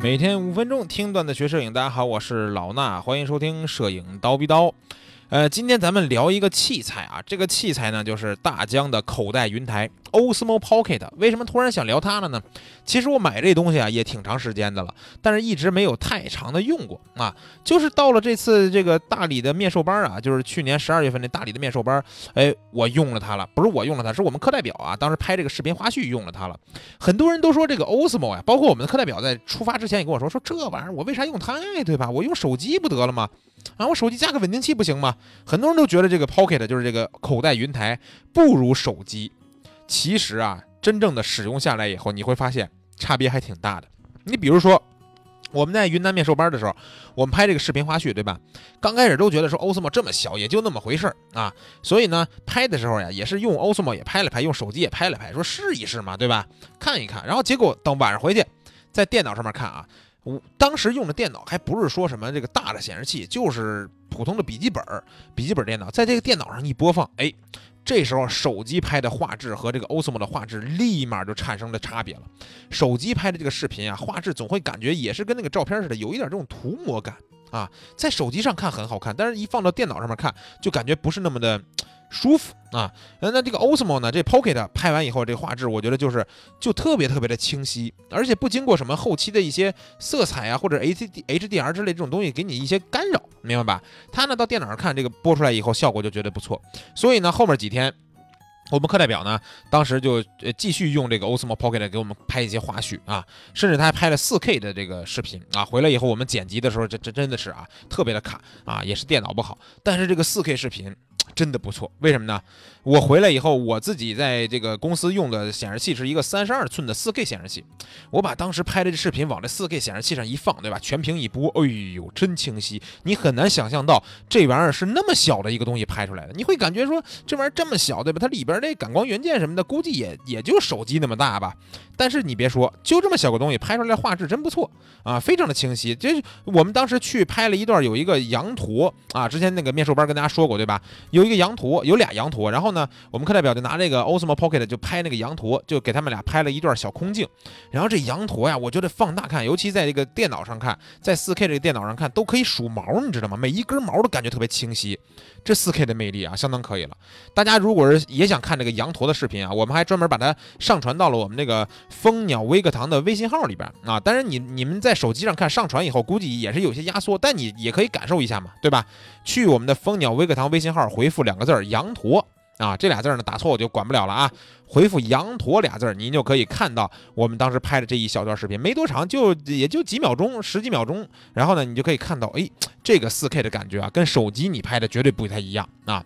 每天五分钟听段子学摄影，大家好，我是老衲，欢迎收听摄影刀逼刀。呃，今天咱们聊一个器材啊，这个器材呢就是大疆的口袋云台 Osmo Pocket。为什么突然想聊它了呢？其实我买这东西啊也挺长时间的了，但是一直没有太长的用过啊。就是到了这次这个大理的面授班啊，就是去年十二月份那大理的面授班，哎，我用了它了，不是我用了它，是我们课代表啊，当时拍这个视频花絮用了它了。很多人都说这个 Osmo 呀，包括我们的课代表在出发之前也跟我说，说这玩意儿我为啥用它呀，对吧？我用手机不得了吗？啊，我手机加个稳定器不行吗？很多人都觉得这个 Pocket 就是这个口袋云台不如手机。其实啊，真正的使用下来以后，你会发现差别还挺大的。你比如说，我们在云南面授班的时候，我们拍这个视频花絮，对吧？刚开始都觉得说 Osmo 这么小，也就那么回事儿啊。所以呢，拍的时候呀，也是用 Osmo 也拍了拍，用手机也拍了拍，说试一试嘛，对吧？看一看。然后结果等晚上回去，在电脑上面看啊。我当时用的电脑还不是说什么这个大的显示器，就是普通的笔记本儿笔记本电脑，在这个电脑上一播放，哎，这时候手机拍的画质和这个 Osmo 的画质立马就产生了差别了。手机拍的这个视频啊，画质总会感觉也是跟那个照片似的，有一点这种涂抹感啊，在手机上看很好看，但是一放到电脑上面看，就感觉不是那么的。舒服啊，那这个 Osmo 呢？这 Pocket 拍完以后，这画质我觉得就是就特别特别的清晰，而且不经过什么后期的一些色彩啊或者 HD HDR 之类这种东西给你一些干扰，明白吧？它呢到电脑上看这个播出来以后效果就绝对不错，所以呢后面几天我们课代表呢当时就继续用这个 Osmo Pocket 给我们拍一些花絮啊，甚至他还拍了 4K 的这个视频啊，回来以后我们剪辑的时候这这真的是啊特别的卡啊，也是电脑不好，但是这个 4K 视频。真的不错，为什么呢？我回来以后，我自己在这个公司用的显示器是一个三十二寸的四 K 显示器，我把当时拍的这视频往这四 K 显示器上一放，对吧？全屏一播，哎呦，真清晰！你很难想象到这玩意儿是那么小的一个东西拍出来的，你会感觉说这玩意儿这么小，对吧？它里边那感光元件什么的，估计也也就手机那么大吧。但是你别说，就这么小个东西拍出来画质真不错啊，非常的清晰。这我们当时去拍了一段，有一个羊驼啊，之前那个面授班跟大家说过，对吧？有。一个羊驼有俩羊驼，然后呢，我们课代表就拿这个 Osmo Pocket 就拍那个羊驼，就给他们俩拍了一段小空镜。然后这羊驼呀，我觉得放大看，尤其在这个电脑上看，在 4K 这个电脑上看，都可以数毛，你知道吗？每一根毛都感觉特别清晰。这 4K 的魅力啊，相当可以了。大家如果是也想看这个羊驼的视频啊，我们还专门把它上传到了我们那个蜂鸟微课堂的微信号里边啊。当然，你你们在手机上看，上传以后估计也是有些压缩，但你也可以感受一下嘛，对吧？去我们的蜂鸟微课堂微信号回复两个字儿“羊驼”啊，这俩字儿呢打错我就管不了了啊。回复“羊驼”俩字儿，您就可以看到我们当时拍的这一小段视频，没多长，就也就几秒钟，十几秒钟。然后呢，你就可以看到，哎，这个 4K 的感觉啊，跟手机你拍的绝对不太一样啊。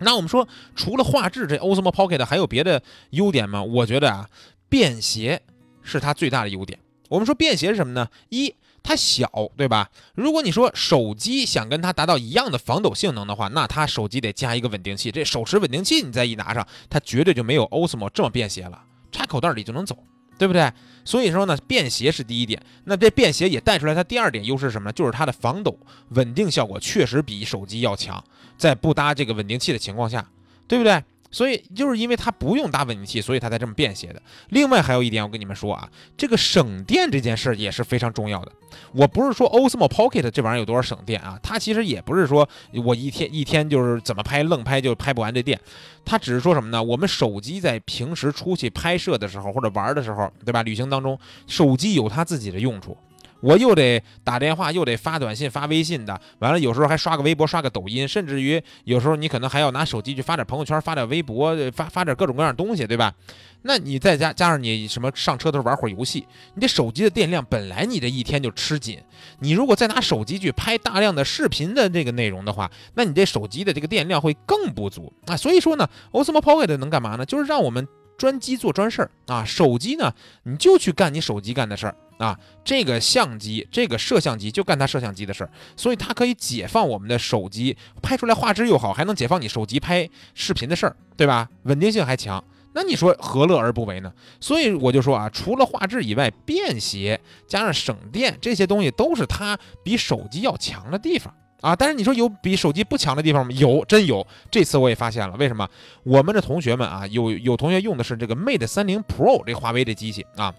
那我们说，除了画质，这 Osmo Pocket 还有别的优点吗？我觉得啊，便携是它最大的优点。我们说便携是什么呢？一它小，对吧？如果你说手机想跟它达到一样的防抖性能的话，那它手机得加一个稳定器。这手持稳定器你再一拿上，它绝对就没有 Osmo 这么便携了，插口袋里就能走，对不对？所以说呢，便携是第一点。那这便携也带出来它第二点优势是什么呢？就是它的防抖稳定效果确实比手机要强，在不搭这个稳定器的情况下，对不对？所以就是因为它不用搭稳定器，所以它才这么便携的。另外还有一点，我跟你们说啊，这个省电这件事儿也是非常重要的。我不是说 Osmo Pocket 这玩意儿有多少省电啊，它其实也不是说我一天一天就是怎么拍愣拍就拍不完这电，它只是说什么呢？我们手机在平时出去拍摄的时候或者玩的时候，对吧？旅行当中，手机有它自己的用处。我又得打电话，又得发短信、发微信的，完了有时候还刷个微博、刷个抖音，甚至于有时候你可能还要拿手机去发点朋友圈、发点微博、发发点各种各样东西，对吧？那你再加加上你什么上车的时候玩会儿游戏，你这手机的电量本来你这一天就吃紧，你如果再拿手机去拍大量的视频的这个内容的话，那你这手机的这个电量会更不足啊。所以说呢，Osmo Pocket 能干嘛呢？就是让我们专机做专事儿啊，手机呢你就去干你手机干的事儿。啊，这个相机，这个摄像机就干它摄像机的事儿，所以它可以解放我们的手机，拍出来画质又好，还能解放你手机拍视频的事儿，对吧？稳定性还强，那你说何乐而不为呢？所以我就说啊，除了画质以外，便携加上省电这些东西都是它比手机要强的地方啊。但是你说有比手机不强的地方吗？有，真有。这次我也发现了，为什么？我们的同学们啊，有有同学用的是这个 Mate 三零 Pro 这华为的机器啊。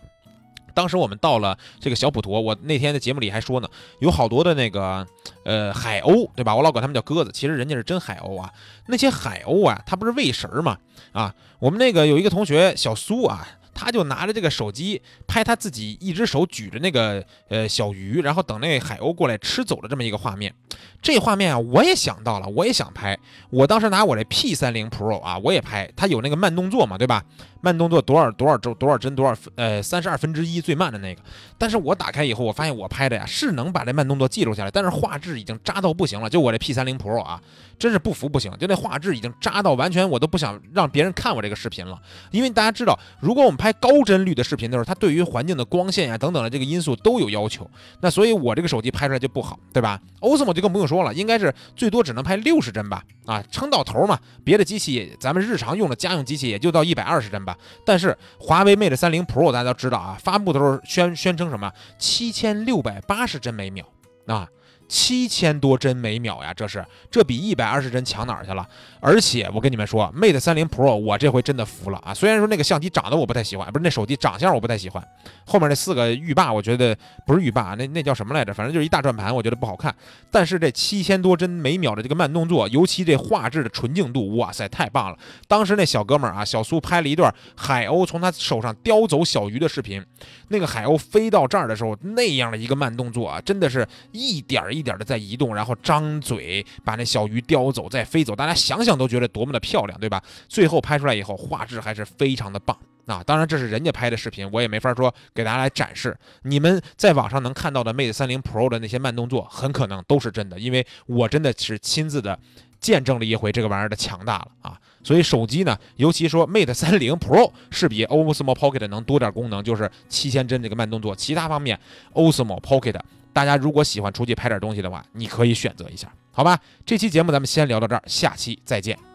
当时我们到了这个小普陀，我那天的节目里还说呢，有好多的那个呃海鸥，对吧？我老管他们叫鸽子，其实人家是真海鸥啊。那些海鸥啊，它不是喂食儿嘛？啊，我们那个有一个同学小苏啊。他就拿着这个手机拍他自己一只手举着那个呃小鱼，然后等那海鸥过来吃走的这么一个画面。这画面啊，我也想到了，我也想拍。我当时拿我这 P 三零 Pro 啊，我也拍。它有那个慢动作嘛，对吧？慢动作多少多少周多少帧多少呃三十二分之一最慢的那个。但是我打开以后，我发现我拍的呀是能把这慢动作记录下来，但是画质已经渣到不行了。就我这 P 三零 Pro 啊，真是不服不行，就那画质已经渣到完全我都不想让别人看我这个视频了。因为大家知道，如果我们拍高帧率的视频的时候，它对于环境的光线呀等等的这个因素都有要求。那所以我这个手机拍出来就不好，对吧？Osmo 就更不用。说了，应该是最多只能拍六十帧吧，啊，撑到头嘛。别的机器，咱们日常用的家用机器也就到一百二十帧吧。但是华为 Mate 三零 Pro 大家都知道啊，发布的时候宣宣称什么七千六百八十帧每秒啊。七千多帧每秒呀，这是这比一百二十帧强哪儿去了？而且我跟你们说，Mate 三零 Pro 我这回真的服了啊！虽然说那个相机长得我不太喜欢，不是那手机长相我不太喜欢，后面那四个浴霸我觉得不是浴霸，那那叫什么来着？反正就是一大转盘，我觉得不好看。但是这七千多帧每秒的这个慢动作，尤其这画质的纯净度，哇塞，太棒了！当时那小哥们儿啊，小苏拍了一段海鸥从他手上叼走小鱼的视频，那个海鸥飞到这儿的时候，那样的一个慢动作啊，真的是一点一。一点的在移动，然后张嘴把那小鱼叼走，再飞走，大家想想都觉得多么的漂亮，对吧？最后拍出来以后，画质还是非常的棒啊！当然这是人家拍的视频，我也没法说给大家来展示。你们在网上能看到的 Mate 三零 Pro 的那些慢动作，很可能都是真的，因为我真的是亲自的见证了一回这个玩意儿的强大了啊！所以手机呢，尤其说 Mate 三零 Pro 是比 Osmo Pocket 能多点功能，就是七千帧这个慢动作，其他方面 Osmo Pocket。大家如果喜欢出去拍点东西的话，你可以选择一下，好吧？这期节目咱们先聊到这儿，下期再见。